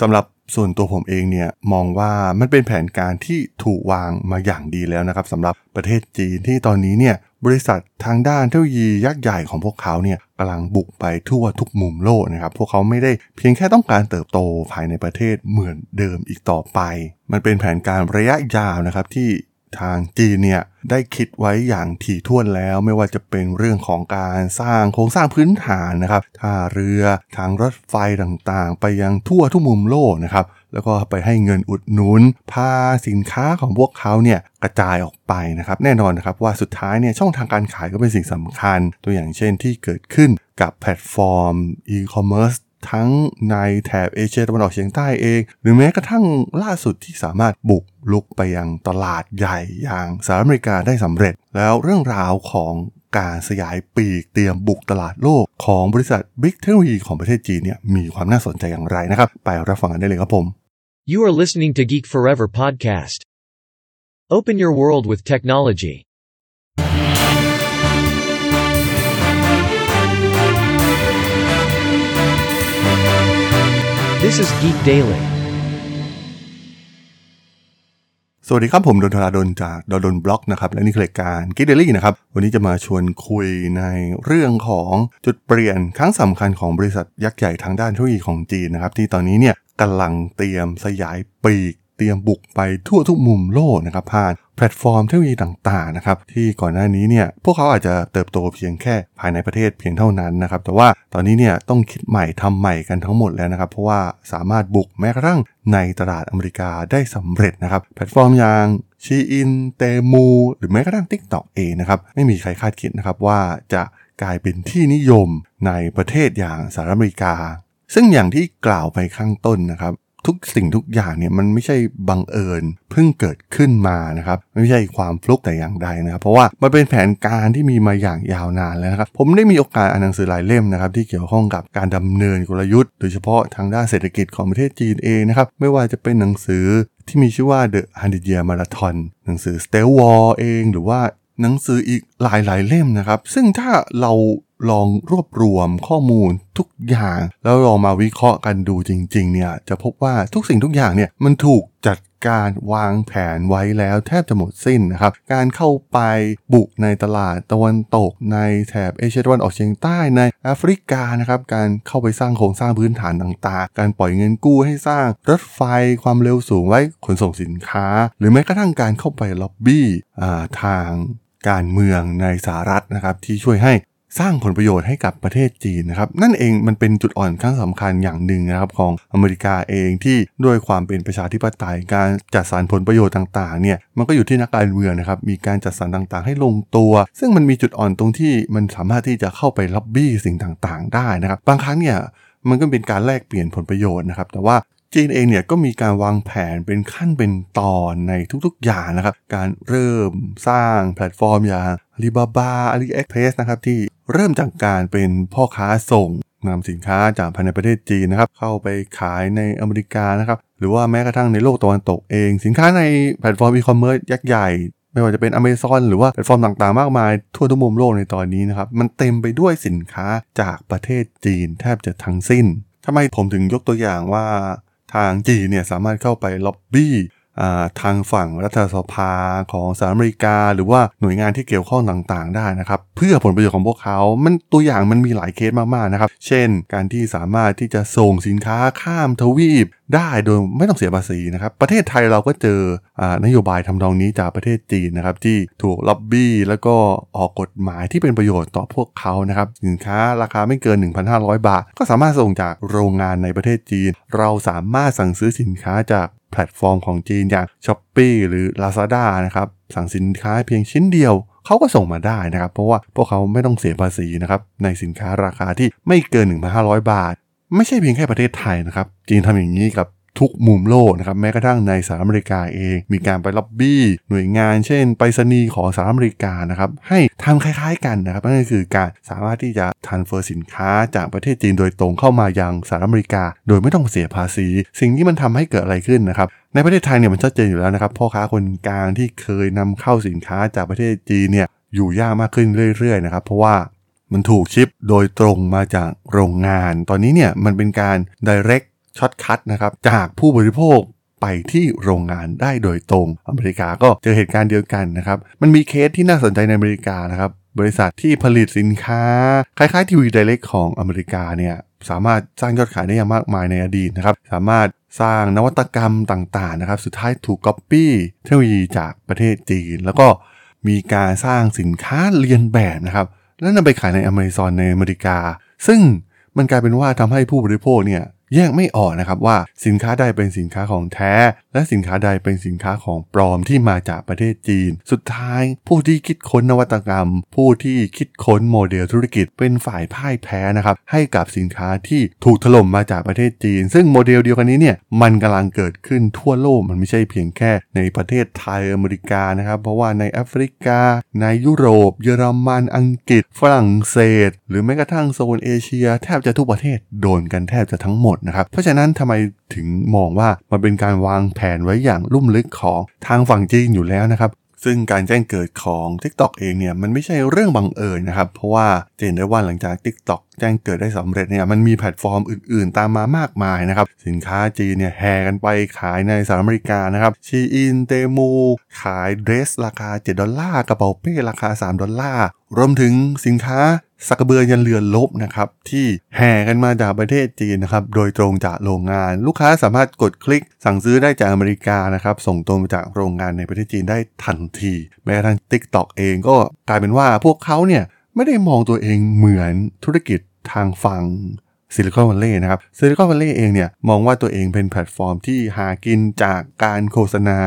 สำหรับส่วนตัวผมเองเนี่ยมองว่ามันเป็นแผนการที่ถูกวางมาอย่างดีแล้วนะครับสำหรับประเทศจีนที่ตอนนี้เนี่ยบริษัททางด้านเทคโนโลยียักษ์ใหญ่ของพวกเขาเนี่ยกำลังบุกไปทั่วทุกมุมโลกนะครับ พวกเขาไม่ได้เพียงแค่ต้องการเติบโตภายในประเทศเหมือนเดิมอีกต่อไป มันเป็นแผนการระยะยาวนะครับที่ ทางจีนเนี่ยได้คิดไว้อย่างถี่ถ้วนแล้ว ไม่ว่าจะเป็นเรื่องของการสร้างโครงสร้างพื้นฐานนะครับท่าเรือทางรถไฟต่างๆ ไปยังทั่วทุกมุมโลกนะครับแล้วก็ไปให้เงินอุดหนุน พาสินค้าของพวกเขาเนี่ยกระจายออกไปนะครับแน่นอนนะครับว่าสุดท้ายเนี่ยช่องทางการขายก็เป็นสิ่งสำคัญ ตัวอย่างเช่นที่เกิดขึ้นกับแพลตฟอร์มอีคอมเมิร์ซ ทั้งในแถบเอเชียตะวันออกเฉียงใต้เอง หรือแม้กระทั่งล่าสุดที่สามารถบุกรุกไปยังตลาดใหญ่อย่างสหรัฐอเมริกาได้สำเร็จ แล้วเรื่องราวของการสยายปีกเตรียมบุกตลาดโลกของบริษัทบิ๊กเทคโนโลยีของประเทศจีนเนี่ยมีความน่าสนใจอย่างไรนะครับ ไปรับฟังกันได้เลยครับผม You are listening to Geek Forever podcast. Open your world with technology. This is Geek Daily. สวัสดีครับผมดล ธราดล จาก ด.ดล็อกนะครับและนี่คือรายการ Geek Daily นะครับ วันนี้จะมาชวนคุยในเรื่องของจุดเปลี่ยนครั้งสำคัญของบริษัทยักษ์ใหญ่ทางด้านเทคโนโลยีของจีนนะครับ ที่ตอนนี้เนี่ยกำลังเตรียมสยายปีกเตรียมบุกไปทั่วทุกมุมโลกนะครับผ่าน แพลตฟอร์มเทคโนโลยีต่างๆนะครับที่ก่อนหน้านี้เนี่ยพวกเขาอาจจะเติบโตเพียงแค่ภายในประเทศเพียงเท่านั้นนะครับแต่ว่าตอนนี้เนี่ยต้องคิดใหม่ทำใหม่กันทั้งหมดแล้วนะครับเพราะว่าสามารถบุกแม้กระทั่งในตลาดอเมริกาได้สำเร็จนะครับแพลตฟอร์มอย่าง SHEIN Temu หรือแม้กระทั่ง TikTok เองนะครับไม่มีใครคาดคิดนะครับว่าจะกลายเป็นที่นิยมในประเทศอย่างสหรัฐอเมริกา ซึ่งอย่างที่กล่าวไปข้างต้นนะครับ ทุกสิ่งทุกอย่างเนี่ยมันไม่ใช่บังเอิญเพิ่งเกิดขึ้นมานะครับไม่ใช่ความฟลุกแต่อย่างใดนะครับ เพราะว่ามันเป็นแผนการที่มีมาอย่างยาวนานแล้วนะครับผมได้มีโอกาสอ่านหนังสือหลายเล่มนะครับที่เกี่ยวข้องกับการดำเนินกลยุทธ์โดยเฉพาะทางด้านเศรษฐกิจของประเทศจีนเองนะครับไม่ว่าจะเป็นหนังสือที่มีชื่อว่า The 100 Year Marathon หนังสือ s t e l l War เองหรือว่าหนังสืออีกหลายๆเล่มนะครับ ซึ่งถ้าเรา ลองรวบรวมข้อมูลทุกอย่าง แล้วลองมาวิเคราะห์กันดูจริงๆเนี่ยจะพบว่าทุกสิ่งทุกอย่างเนี่ยมันถูกจัดการวางแผนไว้แล้วแทบจะหมดสิ้นนะครับ การเข้าไปบุกในตลาดตะวันตกในแถบเอเชียตะวันออกเฉียงใต้ในแอฟริกานะครับการเข้าไปสร้างโครงสร้างพื้นฐานต่างๆ การปล่อยเงินกู้ให้สร้างรถไฟความเร็วสูงไว้ขนส่งสินค้า หรือแม้กระทั่งการเข้าไปล็อบบี้ทางการเมืองในสหรัฐนะครับที่ช่วยให้ สร้างผลประโยชน์ให้กับประเทศจีนนะครับนั่นเองมันเป็นจุดอ่อนครั้งสำคัญอย่างหนึ่งนะครับของอเมริกาเองที่ด้วยความเป็นประชาธิปไตย การจัดสรรผลประโยชน์ต่างๆเนี่ยมันก็อยู่ที่นักการเมืองนะครับมีการจัดสรรต่างๆ ให้ลงตัว ซึ่งมันมีจุดอ่อนตรงที่มันสามารถที่จะเข้าไปล็อบบี้สิ่งต่างๆ ได้นะครับบางครั้งเนี่ยมันก็เป็นการแลกเปลี่ยนผลประโยชน์นะครับแต่ว่าจีนเองเนี่ยก็มีการวางแผนเป็นขั้นเป็นตอนในทุกๆ อย่างนะครับ การเริ่มสร้างแพลตฟอร์มอย่าง Alibaba AliExpress นะครับที่ เริ่มจากการเป็นพ่อค้าส่งนำสินค้าจากภายในประเทศจีนนะครับ เข้าไปขายในอเมริกานะครับ หรือว่าแม้กระทั่งในโลกตะวันตกเอง สินค้าในแพลตฟอร์มอีคอมเมิร์ซยักษ์ใหญ่ ไม่ว่าจะเป็น Amazon หรือว่าแพลตฟอร์มต่างๆ มากมายทั่วทุกมุมโลกในตอนนี้นะครับ มันเต็มไปด้วยสินค้าจากประเทศจีนแทบจะทั้งสิ้นทำไมผมถึงยกตัวอย่างว่าทางจีนเนี่ยสามารถเข้าไปล็อบบี้ ทางฝั่งรัฐสภาของสหรัฐอเมริกา หรือว่าหน่วยงานที่เกี่ยวข้องต่างๆ ได้นะครับ เพื่อผลประโยชน์ของพวกเขา มันตัวอย่างมันมีหลายเคสมากๆนะครับ เช่น การที่สามารถที่จะส่งสินค้าข้ามทวีป ได้โดยไม่ต้องเสียภาษีนะครับ ประเทศไทยเราก็เจอนโยบายทำนองนี้จากประเทศจีนนะครับ ที่ถูกล็อบบี้แล้วก็ออกกฎหมายที่เป็นประโยชน์ต่อพวกเขานะครับสินค้าราคาไม่เกิน 1,500 บาท ก็สามารถส่งจากโรงงานในประเทศจีน เราสามารถสั่งซื้อสินค้าจากแพลตฟอร์มของจีนอย่าง s h อ p e e หรือ Lazada นะครับสั่งสินค้าเพียงชิ้นเดียวเขาก็ส่งมาได้นะครับ เพราะว่าพวกเขาไม่ต้องเสียภาษีนะครับในสินค้าราคาที่ไม่เกิน 1,500 บาท ไม่ใช่เพียงแค่ประเทศไทยนะครับ จีนทำอย่างนี้กับทุกมุมโลกนะครับแม้กระทั่งในสหรัฐอเมริกาเอง มีการไปล็อบบี้ หน่วยงานเช่นไปรษณีย์ของสหรัฐอเมริกานะครับให้ทำคล้ายๆกันนะครับนั่นก็คือการสามารถที่จะ transfer สินค้าจากประเทศจีนโดยตรงเข้ามายังสหรัฐอเมริกา โดยไม่ต้องเสียภาษี สิ่งที่มันทำให้เกิดอะไรขึ้นนะครับในประเทศไทยเนี่ยมันชัดเจนอยู่แล้วนะครับพ่อค้าคนกลางที่เคยนำเข้าสินค้าจากประเทศจีนเนี่ยอยู่ยากมากขึ้นเรื่อยๆนะครับเพราะว่า มันถูก ship โดยตรงมาจากโรงงาน ตอนนี้เนี่ยมันเป็นการ direct ช็อตคัทนะครับจากผู้บริโภคไปที่โรงงานได้โดยตรง อเมริกาก็เจอเหตุการณ์เดียวกันนะครับมันมีเคสที่น่าสนใจในอเมริกานะครับบริษัทที่ผลิตสินค้า คล้ายๆ TV Direct ของอเมริกาเนี่ยสามารถสร้างยอดขายได้อย่างมากมายในอดีตนะครับสามารถสร้างนวัตกรรมต่างๆนะครับสุดท้ายถูกก๊อปปี้เทคโนโลยีจากประเทศจีน แล้วก็มีการสร้างสินค้าเลียนแบบนะครับ แล้วนำไปขายในอเมซอนในอเมริกา ซึ่งมันกลายเป็นว่าทำให้ผู้บริโภคเนี่ยแยกไม่ออกนะครับว่าสินค้าใดเป็นสินค้าของแท้และสินค้าใดเป็นสินค้าของปลอมที่มาจากประเทศจีน สุดท้ายผู้ที่คิดค้นนวัตกรรม ผู้ที่คิดค้นโมเดลธุรกิจเป็นฝ่ายพ่ายแพ้นะครับให้กับสินค้าที่ถูกถล่มมาจากประเทศจีน ซึ่งโมเดลเดียวกันนี้เนี่ยมันกำลังเกิดขึ้นทั่วโลกมันไม่ใช่เพียงแค่ในประเทศไทยอเมริกานะครับเพราะว่าในแอฟริกา ในยุโรป เยอรมันอังกฤษ ฝรั่งเศส หรือแม้กระทั่งโซนเอเชีย แทบจะทุกประเทศโดนกันแทบจะทั้งหมดนะครับเพราะฉะนั้นทำไมถึงมองว่ามันเป็นการวางแผนไว้อย่างลุ่มลึกของทางฝั่งจีนอยู่แล้วนะครับ ซึ่งการแจ้งเกิดของ TikTok เองเนี่ยมันไม่ใช่เรื่องบังเอิญนะครับ เพราะว่าเห็นได้ว่าหลังจาก TikTok แจ้งเกิดได้สำเร็จเนี่ยมันมีแพลตฟอร์มอื่นๆ ตามมามากมายนะครับ สินค้าจีนเนี่ยแห่กันไปขายในสหรัฐอเมริกานะครับ SHEIN Temu ขายเดรสราคา 7 ดอลลาร์กระเป๋าเป้ราคา 3 ดอลลาร์รวมถึงสินค้าสากกะเบือยันเรือรบนะครับที่แห่กันมาจากประเทศจีนนะครับโดยตรงจากโรงงาน ลูกค้าสามารถกดคลิกสั่งซื้อได้จากอเมริกานะครับส่งตรงจากโรงงานในประเทศจีนได้ทันทีแม้กระทั่ง TikTok เองก็กลายเป็นว่าพวกเขาเนี่ยไม่ได้มองตัวเองเหมือนธุรกิจทางฝั่ง ซิลิคอนวัลเลย์นะครับซิลิคอนวัลเลย์เองเนี่ยมองว่าตัวเองเป็นแพลตฟอร์มที่หากินจากการโฆษณา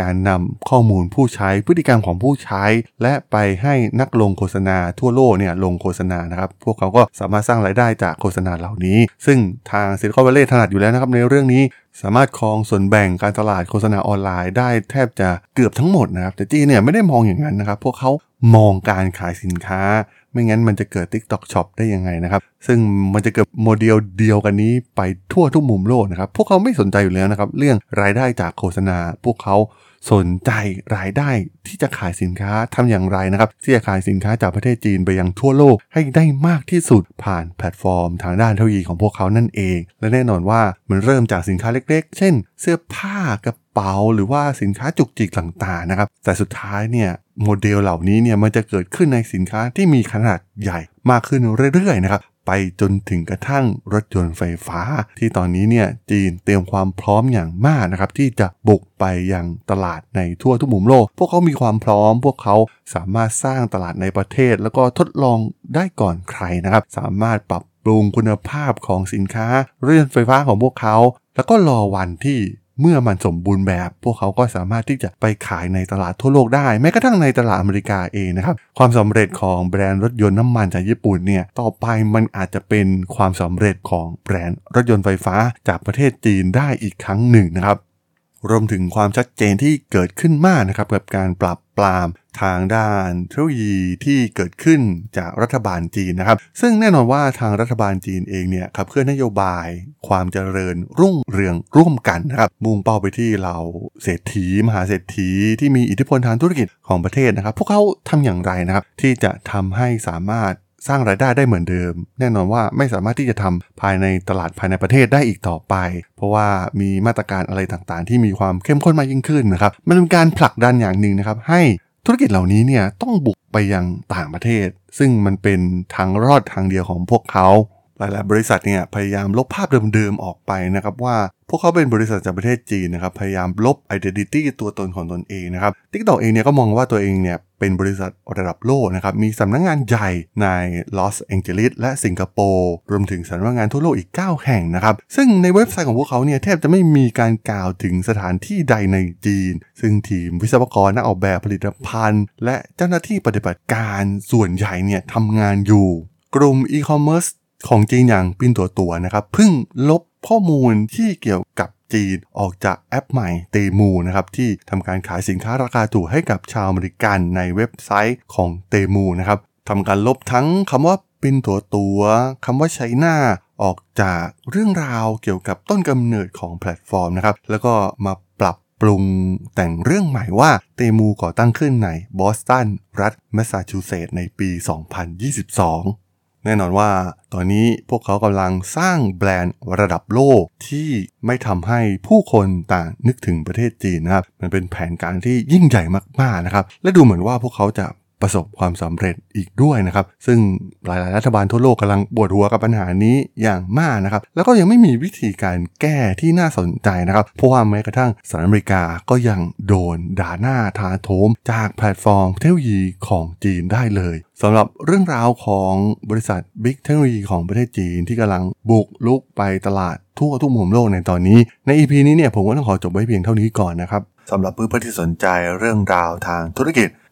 การนำข้อมูลผู้ใช้พฤติกรรมของผู้ใช้ และไปให้นักลงโฆษณาทั่วโลกเนี่ยลงโฆษณานะครับพวกเขาก็สามารถสร้างรายได้จากโฆษณาเหล่านี้ ซึ่งทางซิลิคอนวัลเลย์ถนัดอยู่แล้วนะครับในเรื่องนี้สามารถครองส่วนแบ่งการตลาดโฆษณาออนไลน์ได้แทบจะเกือบทั้งหมดนะครับแต่จีนเนี่ยไม่ได้มองอย่างนั้นนะครับพวกเขา มองการขายสินค้า ไม่งั้นมันจะเกิด TikTok Shop ได้ยังไงนะครับ ซึ่งมันจะเกิดโมเดลเดียวกันนี้ไปทั่วทุกมุมโลกนะครับ พวกเขาไม่สนใจอยู่แล้วนะครับ เรื่องรายได้จากโฆษณา พวกเขาสนใจรายได้ที่จะขายสินค้าทำอย่างไรนะครับ ที่จะขายสินค้าจากประเทศจีนไปยังทั่วโลกให้ได้มากที่สุดผ่านแพลตฟอร์ม ทางด้านเทคโนโลยีของพวกเขานั่นเอง และแน่นอนว่ามันเริ่มจากสินค้าเล็กๆ เช่น เสื้อผ้ากระ เป๋าหรือว่าสินค้าจุกจิกต่างๆนะครับ แต่สุดท้ายเนี่ยโมเดลเหล่านี้เนี่ยมันจะเกิดขึ้นในสินค้าที่มีขนาดใหญ่มากขึ้นเรื่อยๆนะครับไปจนถึงกระทั่งรถยนต์ไฟฟ้า ที่ตอนนี้เนี่ยจีนเตรียมความพร้อมอย่างมากนะครับที่จะบุกไปยังตลาดในทั่วทุกมุมโลก พวกเขามีความพร้อม พวกเขาสามารถสร้างตลาดในประเทศ แล้วก็ทดลองได้ก่อนใครนะครับ สามารถปรับปรุงคุณภาพของสินค้ารถยนต์ไฟฟ้าของพวกเขา แล้วก็รอวันที่ เมื่อมันสมบูรณ์แบบ พวกเขาก็สามารถที่จะไปขายในตลาดทั่วโลกได้ แม้กระทั่งในตลาดอเมริกาเองนะครับ ความสำเร็จของแบรนด์รถยนต์น้ำมันจากญี่ปุ่นเนี่ยต่อไปมันอาจจะเป็นความสำเร็จของแบรนด์รถยนต์ไฟฟ้าจากประเทศจีนได้อีกครั้งหนึ่งนะครับ รวมถึงความชัดเจนที่เกิดขึ้นมากนะครับกับการปรับปรามทางด้านเทคโนโลยีที่เกิดขึ้นจากรัฐบาลจีนนะครับ ซึ่งแน่นอนว่าทางรัฐบาลจีนเองเนี่ยขับเคลื่อนนโยบาย ความเจริญรุ่งเรืองร่วมกันนะครับมุ่งเป้าไปที่เราเศรษฐี มหาเศรษฐีที่มีอิทธิพลทางธุรกิจของประเทศนะครับ พวกเขาทำอย่างไรนะครับ ที่จะทำให้สามารถ สร้างรายได้ได้เหมือนเดิม แน่นอนว่าไม่สามารถที่จะทำภายในตลาดภายในประเทศได้อีกต่อไป เพราะว่ามีมาตรการอะไรต่างๆ ที่มีความเข้มข้นมากยิ่งขึ้นนะครับมันเป็นการผลักดันอย่างหนึ่งนะครับ ให้ธุรกิจเหล่านี้เนี่ยต้องบุกไปยังต่างประเทศ ซึ่งมันเป็นทางรอดทางเดียวของพวกเขาหลายๆบริษัทเนี่ยพยายามลบภาพเดิมๆออกไปนะครับว่าพวกเขาเป็นบริษัทจากประเทศจีนนะครับพยายามลบ identity ตัวตนของตนเองนะครับ TikTok เองเนี่ยก็มองว่าตัวเองเนี่ย เป็นบริษัทระดับโลกนะครับ มีสำนักงานใหญ่ในลอสแองเจลิสและสิงคโปร์รวมถึงสำนักงานทั่วโลกอีก 9 แห่งนะครับ ซึ่งในเว็บไซต์ของพวกเขาเนี่ยแทบจะไม่มีการกล่าวถึงสถานที่ใดในจีน ซึ่งทีมวิศวกรนักออกแบบผลิตภัณฑ์ และเจ้าหน้าที่ปฏิบัติการส่วนใหญ่เนี่ยทำงานอยู่ กลุ่มอีคอมเมิร์ซของจีนอย่าง Pinduoduo นะครับเพิ่งลบข้อมูลที่เกี่ยวกับ จีนออกจากแอปใหม่ Temu นะครับที่ทำการขายสินค้าราคาถูกให้กับชาวอเมริกันในเว็บไซต์ของ Temu นะครับทำการลบทั้งคำว่า Pinduoduo คำว่า China ออกจากเรื่องราวเกี่ยวกับต้นกำเนิดของแพลตฟอร์มนะครับแล้วก็มาปรับปรุงแต่งเรื่องใหม่ว่า Temu ก่อตั้งขึ้นในบอสตันรัฐแมสซาชูเซตส์ในปี 2022 แน่นอนว่าตอนนี้พวกเขากำลังสร้างแบรนด์ระดับโลกที่ไม่ทำให้ผู้คนต่างนึกถึงประเทศจีนนะครับ มันเป็นแผนการที่ยิ่งใหญ่มากๆนะครับ และดูเหมือนว่าพวกเขาจะ ประสบความสำเร็จอีกด้วยนะครับ ซึ่งหลายๆ รัฐบาลทั่วโลกกำลังปวดหัวกับปัญหานี้อย่างมากนะครับ แล้วก็ยังไม่มีวิธีการแก้ที่น่าสนใจนะครับ เพราะว่าแม้กระทั่งสหรัฐอเมริกาก็ยังโดนดาหน้าถาโถมจากแพลตฟอร์มเทคโนโลยีของจีนได้เลยสำหรับเรื่องราวของบริษัท Big เทคโนโลยีของประเทศจีนที่กำลังบุกรุกไปตลาดทั่วทุกมุมโลกในตอนนี้ ใน EP นี้เนี่ยผมก็ต้องขอจบไว้เพียงเท่านี้ก่อนนะครับสำหรับเพื่อนๆที่สนใจเรื่องราวทางธุรกิจ